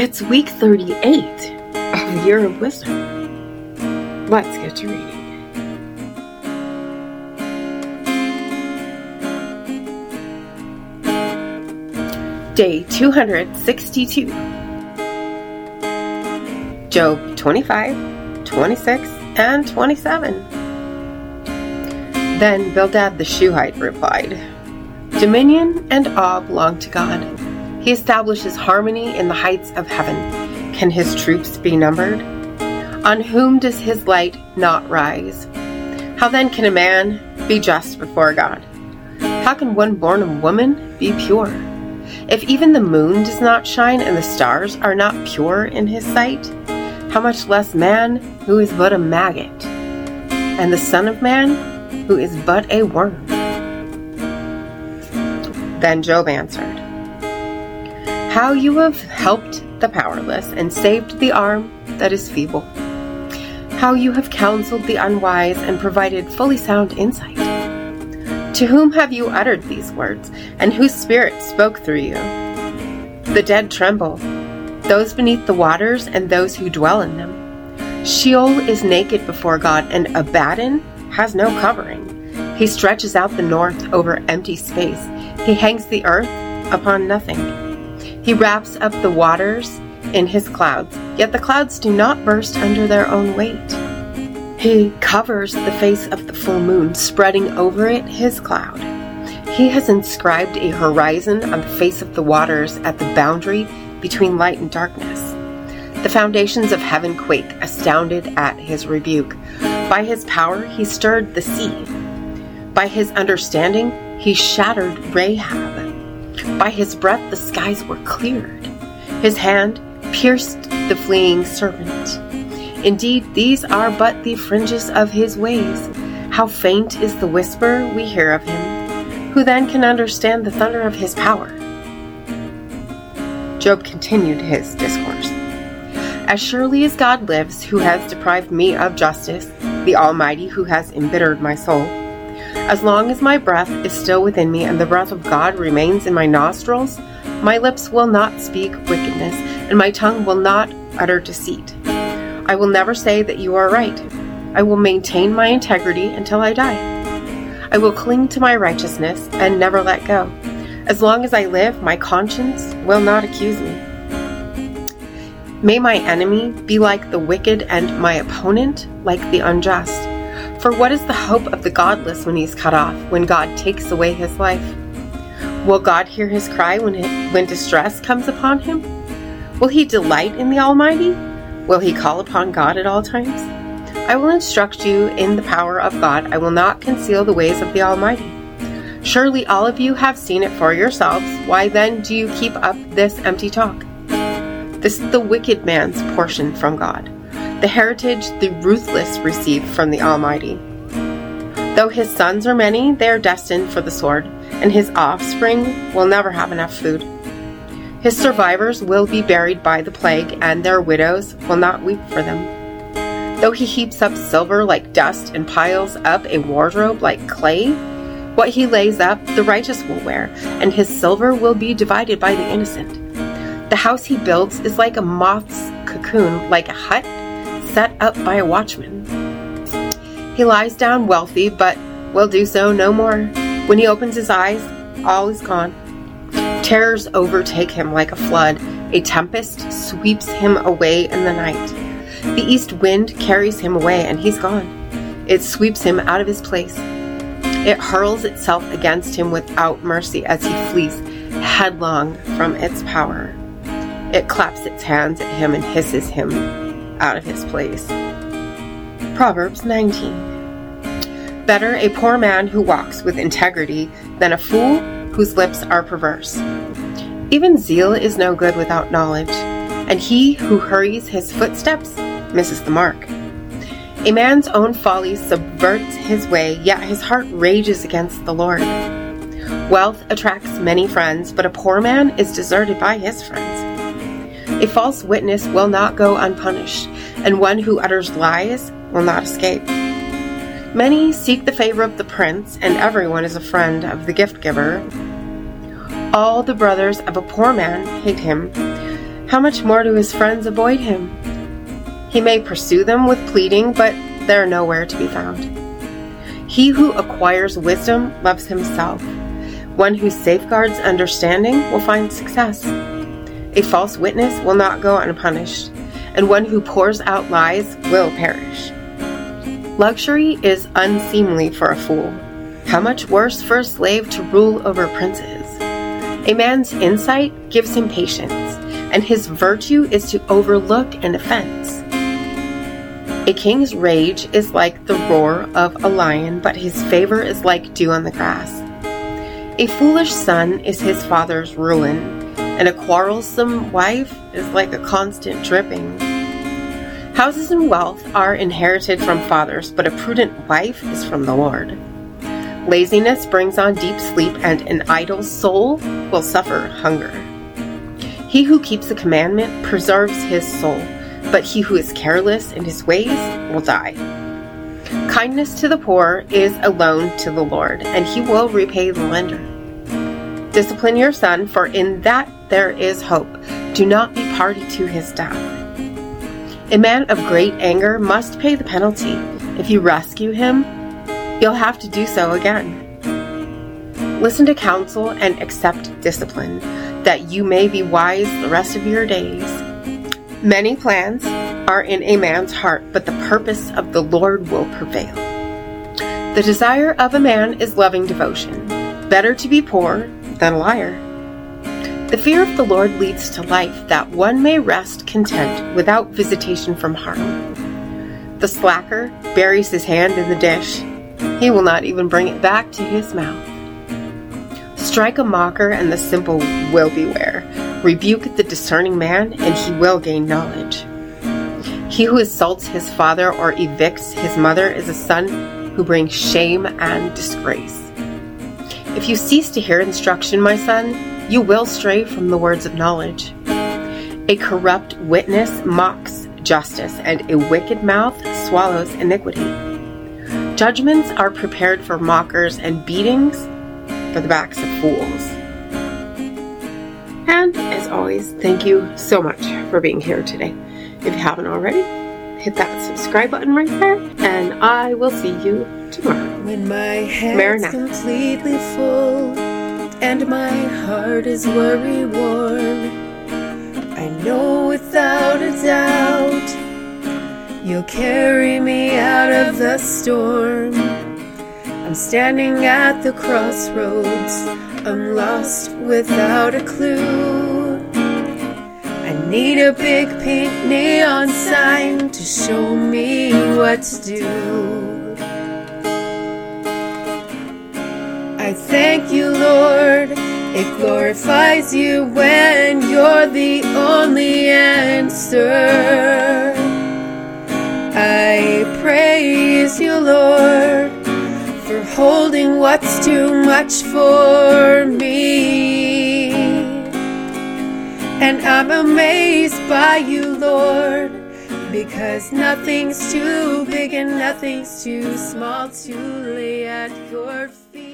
It's week 38 of Year of Wisdom. Let's get to reading. Day 262. Job 25, 26, and 27. Then Bildad the Shuhite replied, Dominion and awe belong to God. He establishes harmony in the heights of heaven. Can his troops be numbered? On whom does his light not rise? How then can a man be just before God? How can one born of woman be pure? If even the moon does not shine and the stars are not pure in his sight, how much less man who is but a maggot, and the Son of Man who is but a worm? Then Job answered, How you have helped the powerless and saved the arm that is feeble. How you have counseled the unwise and provided fully sound insight. To whom have you uttered these words, and whose spirit spoke through you? The dead tremble, those beneath the waters and those who dwell in them. Sheol is naked before God, and Abaddon has no covering. He stretches out the north over empty space he hangs the earth upon nothing. He wraps up the waters in his clouds, yet the clouds do not burst under their own weight. He covers the face of the full moon, spreading over it his cloud. He has inscribed a horizon on the face of the waters at the boundary between light and darkness. The foundations of heaven quake, astounded at his rebuke. By his power he stirred the sea. By his understanding he shattered Rahab. By his breath the skies were cleared. His hand pierced the fleeing serpent. Indeed, these are but the fringes of his ways. How faint is the whisper we hear of him. Who then can understand the thunder of his power? Job continued his discourse. As surely as God lives, who has deprived me of justice, the Almighty who has embittered my soul, as long as my breath is still within me and the breath of God remains in my nostrils, my lips will not speak wickedness, and my tongue will not utter deceit. I will never say that you are right. I will maintain my integrity until I die. I will cling to my righteousness and never let go. As long as I live, my conscience will not accuse me. May my enemy be like the wicked and my opponent like the unjust. For what is the hope of the godless when he is cut off, when God takes away his life? Will God hear his cry when, it, when distress comes upon him? Will he delight in the Almighty? Will he call upon God at all times? I will instruct you in the power of God. I will not conceal the ways of the Almighty. Surely all of you have seen it for yourselves. Why then do you keep up this empty talk? This is the wicked man's portion from God the heritage the ruthless receive from the Almighty. Though his sons are many, they are destined for the sword, and his offspring will never have enough food. His survivors will be buried by the plague, and their widows will not weep for them. Though he heaps up silver like dust and piles up a wardrobe like clay, what he lays up the righteous will wear, and his silver will be divided by the innocent. The house he builds is like a moth's cocoon, like a hut set up by a watchman. He lies down wealthy, but will do so no more. When he opens his eyes, all is gone. Terrors overtake him like a flood. A tempest sweeps him away in the night. The east wind carries him away, and he's gone. It sweeps him out of his place. It hurls itself against him without mercy as he flees headlong from its power. It claps its hands at him and hisses him out of his place. Proverbs 19. Better a poor man who walks with integrity than a fool whose lips are perverse. Even zeal is no good without knowledge, and he who hurries his footsteps misses the mark. A man's own folly subverts his way, yet his heart rages against the Lord. Wealth attracts many friends, but a poor man is deserted by his friends. A false witness will not go unpunished, and one who utters lies will not escape. Many seek the favor of the prince, and everyone is a friend of the gift giver. All the brothers of a poor man hate him, how much more do his friends avoid him? He may pursue them with pleading, but they are nowhere to be found. He who acquires wisdom loves himself. One who safeguards understanding will find success. A false witness will not go unpunished, and one who pours out lies will perish. Luxury is unseemly for a fool. How much worse for a slave to rule over princes? A man's insight gives him patience, and his virtue is to overlook an offense. A king's rage is like the roar of a lion, but his favor is like dew on the grass. A foolish son is his father's ruin, and a quarrelsome wife is like a constant dripping. Houses and wealth are inherited from fathers, but a prudent wife is from the Lord. Laziness brings on deep sleep, and an idle soul will suffer hunger. He who keeps a commandment preserves his soul but he who is careless in his ways will die. Kindness to the poor is a loan to the Lord, and he will repay the lender. Discipline your son, for in that there is hope. Do not be party to his death. A man of great anger must pay the penalty. If you rescue him, you'll have to do so again. Listen to counsel and accept discipline, that you may be wise the rest of your days. Many plans are in a man's heart, but the purpose of the Lord will prevail. The desire of a man is loving devotion. Better to be poor than a liar. The fear of the Lord leads to life, that one may rest content without visitation from harm. The slacker buries his hand in the dish. He will not even bring it back to his mouth. Strike a mocker, and the simple will beware. Rebuke the discerning man, and he will gain knowledge. He who assaults his father or evicts his mother is a son who brings shame and disgrace. If you cease to hear instruction, my son, you will stray from the words of knowledge. A corrupt witness mocks justice, and a wicked mouth swallows iniquity. Judgments are prepared for mockers, and beatings for the backs of fools. And as always, thank you so much for being here today. If you haven't already, hit that subscribe button right there, and I will see you tomorrow. When my head's completely full and my heart is worry worn, I know without a doubt you'll carry me out of the storm. I'm standing at the crossroads I'm lost without a clue. I need a big pink neon sign to show me what to do. I thank you, Lord. It glorifies you when you're the only answer. I praise you, Lord for holding what's too much for me. And I'm amazed by you, Lord, because nothing's too big and nothing's too small to lay at your feet.